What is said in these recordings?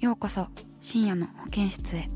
ようこそ深夜の保健室へ。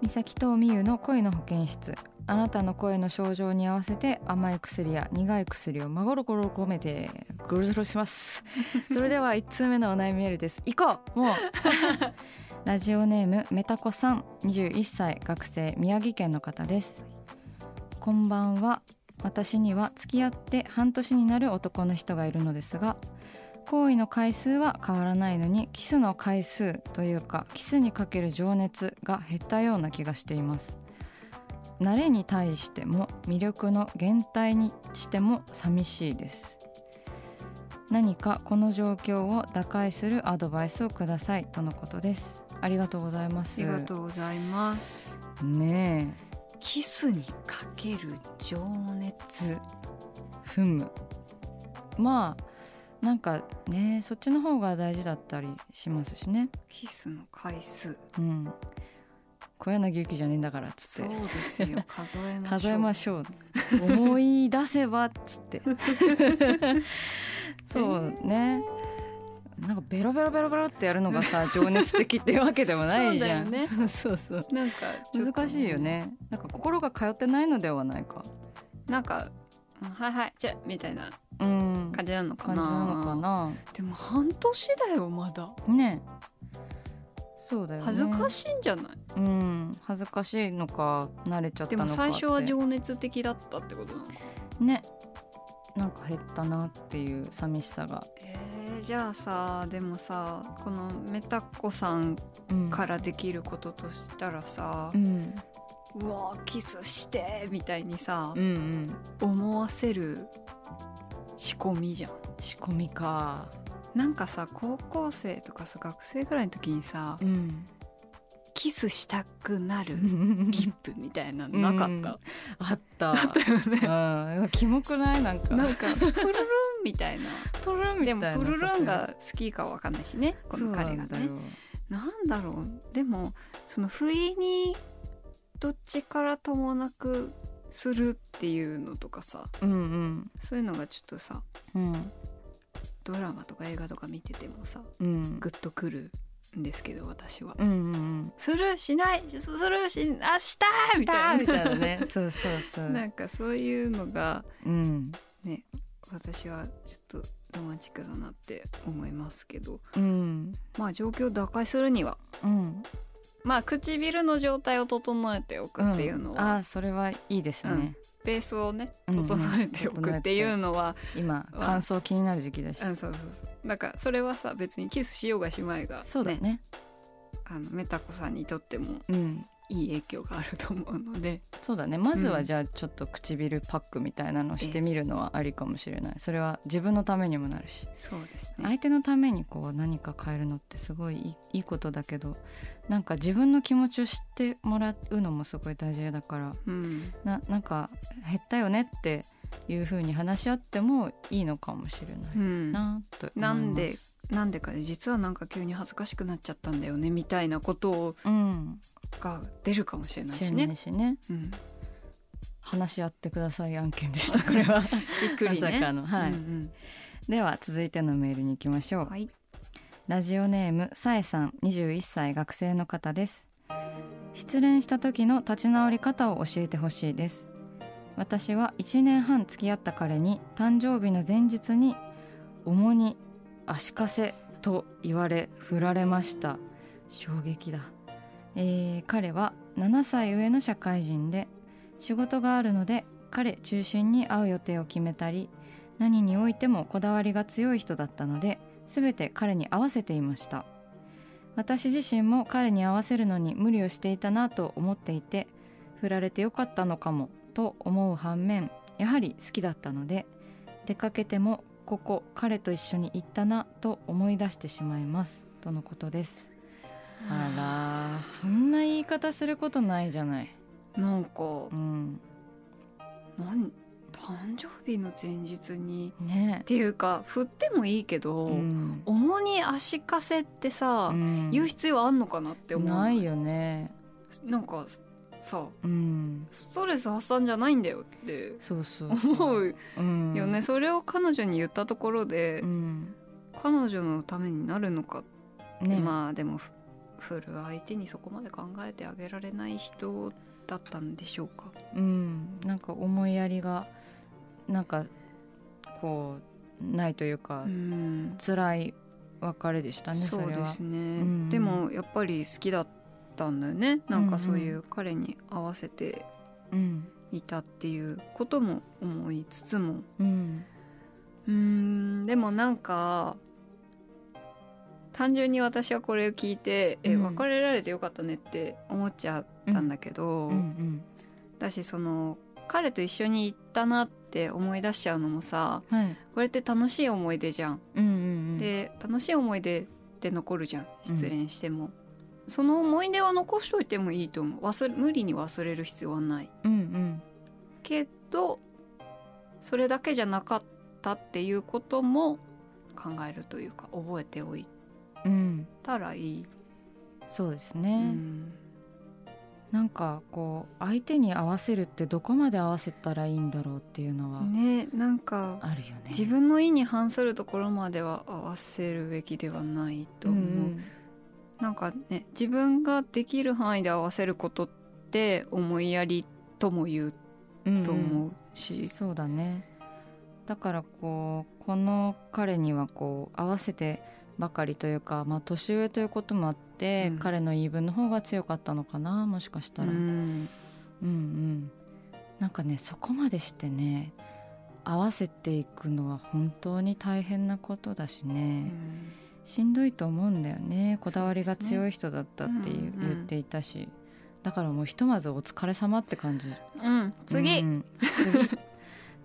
三崎とみゆの恋の保健室。あなたの声の症状に合わせて甘い薬や苦い薬をまごろごろ込めてぐるずるします。それでは1通目のお悩みメールです。行こう。もう。ラジオネームメタコさん。21歳。学生。宮城県の方です。こんばんは。私には付き合って半年になる男の人がいるのですが行為の回数は変わらないのにキスの回数というかキスにかける情熱が減ったような気がしています慣れに対しても魅力の減退にしても寂しいです。何かこの状況を打開するアドバイスをくださいとのことです。ありがとうございます。ありがとうございます。ねキスにかける情熱。えふむ。まあなんかねそっちの方が大事だったりしますしね。キスの回数。うん小柳ゆきじゃねえんだからっつそうってですよ。数えましょう。数えましょう。思い出せばっつって。そうね、なんかベロベロベロベロってやるのがさ 情熱的っていうわけでもないじゃん。そうだよね。そうそう。なんか難しいよね。なんか心が通ってないのではないか。なんかうんはいはいじゃあみたいなうん。感じなのか感なじなのかな。でも半年だよまだ。ねそうだよね。恥ずかしいんじゃない、うん恥ずかしいのか慣れちゃったでものかって。最初は情熱的だったってことなの？かね。なんか減ったなっていう寂しさが、えー、じゃあさでもさこのメタコさんからできることとしたらさう、ん、うわキスしてみたいにさうんうん。思わせる仕込みじゃん。仕込みかなんかさ高校生とかさ学生ぐらいの時にさうんキスしたくなるリップみたいなのなかった、あった。あったよね。うん。キモくない？なんか。なんかプルルンみたいな。プルンみたでいなもプルルンが好きかわかんないしねこの彼がね。なんだろう。でもその不意にどっちからともなくするっていうのとかさ。うんうん。そういうのがちょっとさうんドラマとか映画とか見ててもさうん。グッとくるんですけど私は。うんうんするしないすするしあしたみたいな。みたいなね。そうそうそう。なんかそういうのがうん。ね私はちょっとロマンチックだなって思いますけど。うん。まあ状況を打開するには。うんまあ唇の状態を整えておくっていうのは、あそれはいいですね、ベースをねうんうん。整えておくっていうのは、今感想気になる時期だし、うん、そうそうそう。だからそれはさ別にキスしようがしまいが、そうだねあのメタコさんにとってもうんいい影響があると思うので。そうだね。まずうん。はじゃあちょっと唇パックみたいなのしてみるのはありかもしれない。それは自分のためにもなるし。そうですね。相手のためにこう何か変えるのってすごいいいことだけどなんか自分の気持ちを知ってもらうのもすごい大事だからうん。ななんか減ったよねっていう風に話し合ってもいいのかもしれないうん、なと思います。なんでなんでか実はなんか急に恥ずかしくなっちゃったんだよねみたいなことをうんが出るかもしれないしね。しね。うん、話し合ってください案件でしたこれは。じっくりね。まさかの。はい。うんでは続いてのメールに行きましょう、うんはい。ラジオネームさえさん21歳学生の方です。失恋した時の立ち直り方を教えてほしいです。私は1年半付き合った彼に誕生日の前日に重に足かせと言われ振られました。衝撃だ、えー彼は7歳上の社会人で仕事があるので彼中心に会う予定を決めたり何においてもこだわりが強い人だったので全て彼に合わせていました。私自身も彼に合わせるのに無理をしていたなと思っていて振られてよかったのかもと思う反面やはり好きだったので出かけてもここ彼と一緒に行ったなと思い出してしまいます。とのことです。あらそんな言い方することないじゃない。なんかうん。なん誕生日の前日にね。っていうか振ってもいいけど、うん。重に足かせってさ、うん。言う必要あんのかなって思うないよね。なんかさうん。ストレス発散じゃないんだよってそうそう思う。うんよね、それを彼女に言ったところで、うん。彼女のためになるのかって、ね。まあでもふ振る相手にそこまで考えてあげられない人だったんでしょうか？うんなんか思いやりがなんかこうないというか、うん。辛い別れでしたねそうですね、うん。でもやっぱり好きだったんだよね。なんかそういう彼に合わせてうん。いたっていうことも思いつつも。うん。うーんでもなんか単純に私はこれを聞いて、えうん。別れられてよかったねって思っちゃったんだけど、うんうんだしその彼と一緒に行ったなって思い出しちゃうのもさはい。これって楽しい思い出じゃん。うんうんうん。で楽しい思い出って残るじゃん失恋しても、その思い出は残しといてもいいと思う。忘れ無理に忘れる必要はない。うんうん。けどそれだけじゃなかったっていうことも考えるというか覚えておいうんたらいい、そうですうね、ん。なんかこう相手に合わせるってどこまで合わせたらいいんだろうっていうのはねなんかあるよね。自分の意に反するところまでは合わせるべきではないと思う、なんかね自分ができる範囲で合わせることって思いやりとも言ううんうんと思うし、そうだね。だからこうこの彼にはこう合わせてばかりというか、まあ、年上ということもあって、うん。彼の言い分の方が強かったのかなもしかしたら、うん、うんうん。なんかねそこまでしてね合わせていくのは本当に大変なことだしね、しんどいと思うんだよね。こだわりが強い人だったって言っていたし。だからもうひとまずお疲れ様って感じ。うん、次、うん次。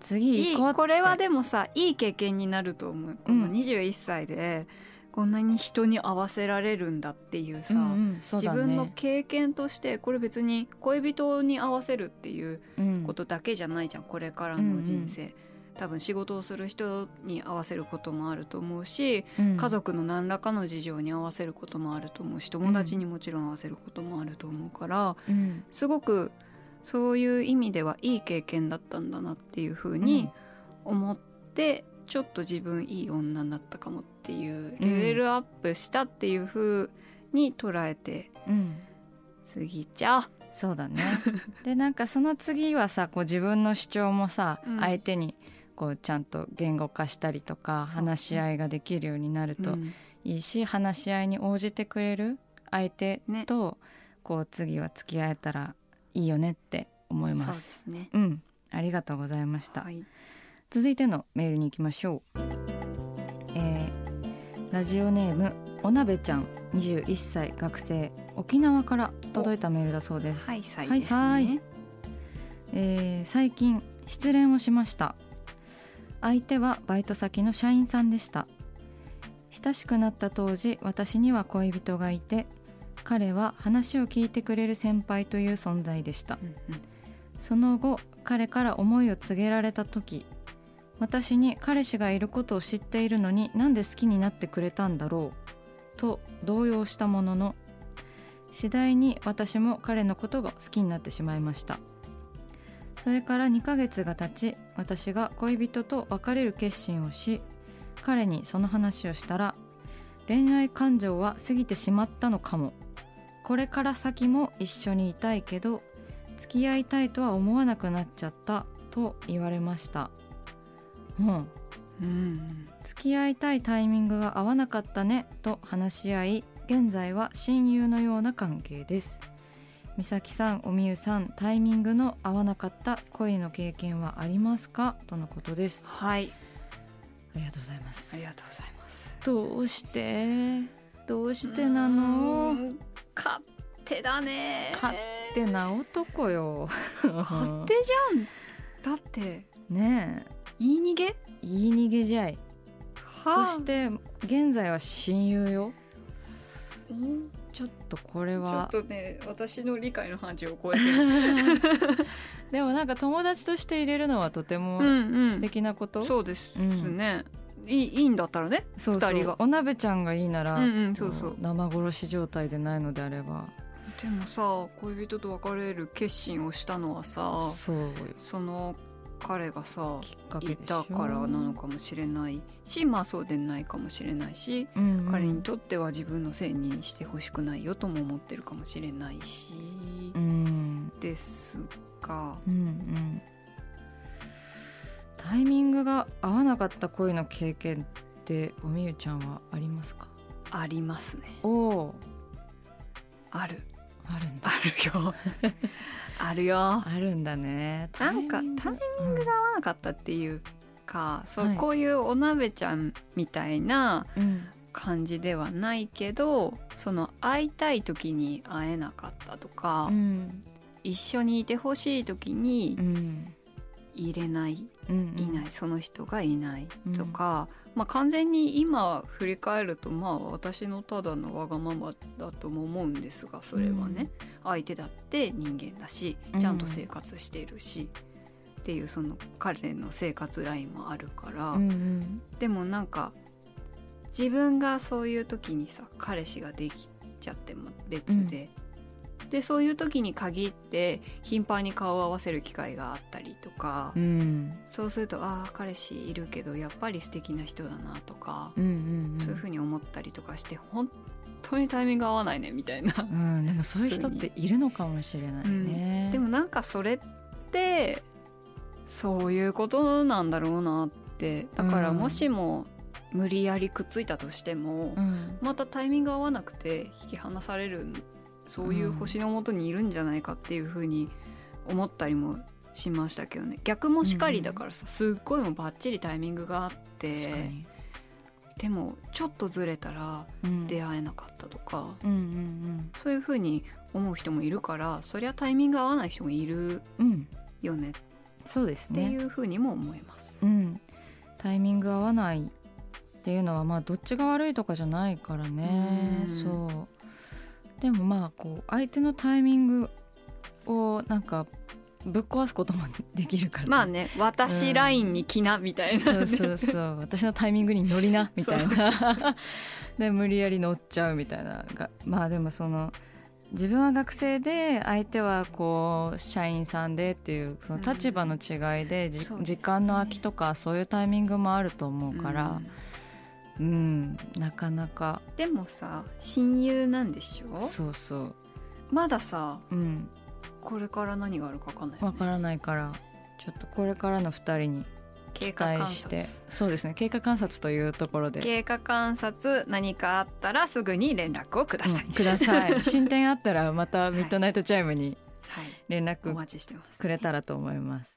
次いい。行これはでもさいい経験になると思う。このうん。21歳でこんなに人に合わせられるんだっていうさ、うんうんそうね。分の経験としてこれ別に恋人に合わせるっていううん。ことだけじゃないじゃんこれからの人生、多分仕事をする人に合わせることもあると思うし、うん。家族の何らかの事情に合わせることもあると思うし友達にもちろん合わせることもあると思うから、うん。すごくそういう意味ではいい経験だったんだなっていうふうに思って、ちょっと自分いい女になったかもっていうレベルアップしたっていうふうに捉えてうん。次じゃあそうだね。でなんかその次はさこう自分の主張もさ、うん。相手にこうちゃんと言語化したりとか話し合いができるようになるとうん。いいし、話し合いに応じてくれる相手ね。と、こう次は付き合えたらいいよねって思いまそうですすね。うん。ありがとうございました、はい続いてのメールに行きましょう、えーラジオネームおなべちゃん21歳学生沖縄から届いたメールだそうです、はいさいね、さいえー最近失恋をしました。相手はバイト先の社員さんでした。親しくなった当時私には恋人がいて彼は話を聞いてくれる先輩という存在でした。うんうん。その後彼から思いを告げられた時私に彼氏がいることを知っているのになんで好きになってくれたんだろうと動揺したものの次第に私も彼のことが好きになってしまいました。それから2ヶ月が経ち私が恋人と別れる決心をし彼にその話をしたら恋愛感情は過ぎてしまったのかも。これから先も一緒にいたいけど付き合いたいとは思わなくなっちゃったと言われました。うん。うん。付き合いたいタイミングが合わなかったねと話し合い現在は親友のような関係です。美咲さんおみゆさんタイミングの合わなかった恋の経験はありますか？とのことです。はい。ありがとうございます。ありがとうございます。どうして？どうしてなの？勝手だね。勝手な男よ。勝手じゃん。だって。ね言い逃げ？え言い逃げじゃい。はそして現在は親友よ。うん。ちょっとこれちょはっとね私の理解の範疇を超えてる。でもなんか友達として入れるのはとてもん素敵なこと、そうですね、いいいいんだったらねそうそう。二人が。お鍋ちゃんがいいなら、うんうんそうそう。こ生殺し状態でないのであれば。でもさ恋人と別れる決心をしたのはさそうよ。その彼がさきっかけでいたからなのかもしれないしまあそうでないかもしれないし、うんうん。彼にとっては自分のせいにしてほしくないよとも思ってるかもしれないし、うん。ですがうんうん。タイミングが合わなかった恋の経験っておみゆちゃんはありますか？ありますね。おおあるあるんだ。あるよ。あるよ。あるんだね。なんかタイミング。が合わなかったっていうか、そうはい。こういうお鍋ちゃんみたいなうん。感じではないけどその会いたい時に会えなかったとか、うん。一緒にいてほしい時にうん。入れない、うんいないその人がいないとか、まあ完全に今振り返るとまあ私のただのわがままだとも思うんですがそれはね、相手だって人間だしちゃんと生活しているし、っていうその彼の生活ラインもあるから、うんうん。でもなんか自分がそういう時にさ彼氏ができちゃっても別で、でそういう時に限って頻繁に顔を合わせる機会があったりとか、うん。そうするとああ彼氏いるけどやっぱり素敵な人だなとか、うんうんうん。そういうふうに思ったりとかして本当にタイミング合わないねみたいな。うん、でもそういう人っているのかもしれないね。でもなんかそれってそういうことなんだろうなって。だからうんもしも無理やりくっついたとしても、うん、またタイミング合わなくて引き離されるそういう星のもとにいるんじゃないかっていうふうに思ったりもしましたけどね。逆もしかりだからさ、すっごいもうバッチリタイミングがあってに、でもちょっとずれたらうん、出会えなかったとか、うんうんそういうふうに思う人もいるからそりゃタイミング合わない人もいるうん。うんよね。っそうですていね。うふうにも思います。うん、タイミング合わないっていうのはまあどっちが悪いとかじゃないからね。うん。そう。でもまあこう相手のタイミングをなんかぶっ壊すこともできるから、まあね私ラインに来なみたいな、そうそうそう。私のタイミングに乗りなみたいな。で無理やり乗っちゃうみたいなが。まあでもその自分は学生で相手はこう社員さんでっていうその立場の違いで,うですね。時間の空きとかそういうタイミングもあると思うから。うんうん、なかなか。でもさ親友なんでしょ？そうそう。まださうん。これから何があるか分かんないよね、わからないから。ちょっとこれからの2人に期経過観察。待して。そうですね。経過観察というところで。経過観察何かあったらすぐに連絡をください、うんください。進展あったらまたミッドナイトチャイムにはい。連お絡待ちしてます。くれたらと思います。